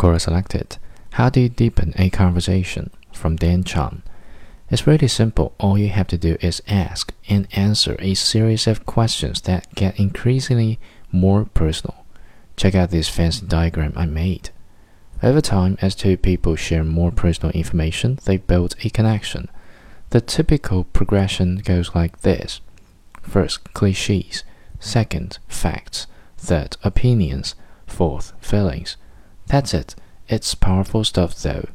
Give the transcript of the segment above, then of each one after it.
Quora selected. How do you deepen a conversation? From Dan Chang. It's really simple. All you have to do is ask and answer a series of questions that get increasingly more personal. Check out this fancy diagram I made. Over time, as two people share more personal information, they build a connection. The typical progression goes like this First, cliches. Second, facts. Third, opinions. Fourth, feelings. That's it. It's powerful stuff though.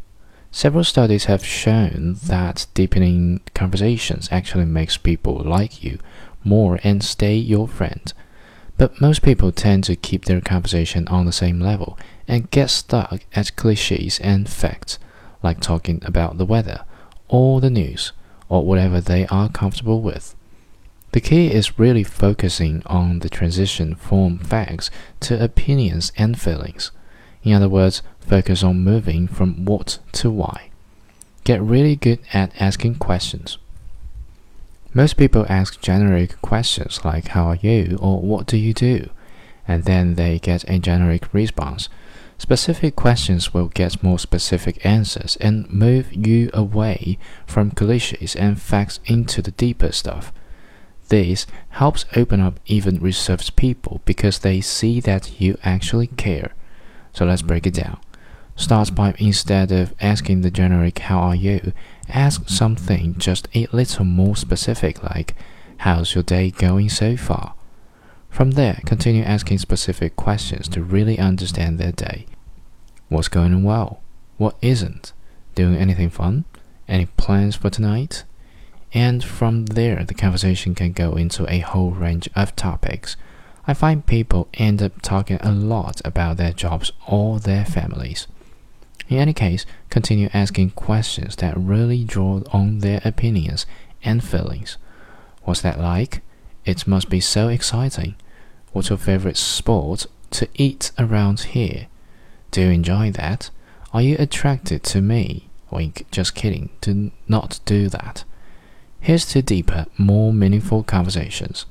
Several studies have shown that deepening conversations actually makes people like you more and stay your friend. But most people tend to keep their conversation on the same level and get stuck at cliches and facts, like talking about the weather, or the news, or whatever they are comfortable with. The key is really focusing on the transition from facts to opinions and feelings. In other words, focus on moving from what to why. Get really good at asking questions. Most people ask generic questions like How are you or What do you do? and then they get a generic response. Specific questions will get more specific answers and move you away from cliches and facts into the deeper stuff. This helps open up even reserved people because they see that you actually care. So let's break it down. Start by instead of asking the generic how are you, ask something just a little more specific like how's your day going so far. From there, continue asking specific questions to really understand their day. What's going well? What isn't? Doing anything fun? Any plans for tonight? And from there, the conversation can go into a whole range of topics. I find people end up talking a lot about their jobs or their families. In any case, continue asking questions that really draw on their opinions and feelings. What's that like? It must be so exciting. What's your favorite sport to eat around here? Do you enjoy that? Are you attracted to me? Wink, just kidding. Do not do that. Here's to deeper, more meaningful conversations.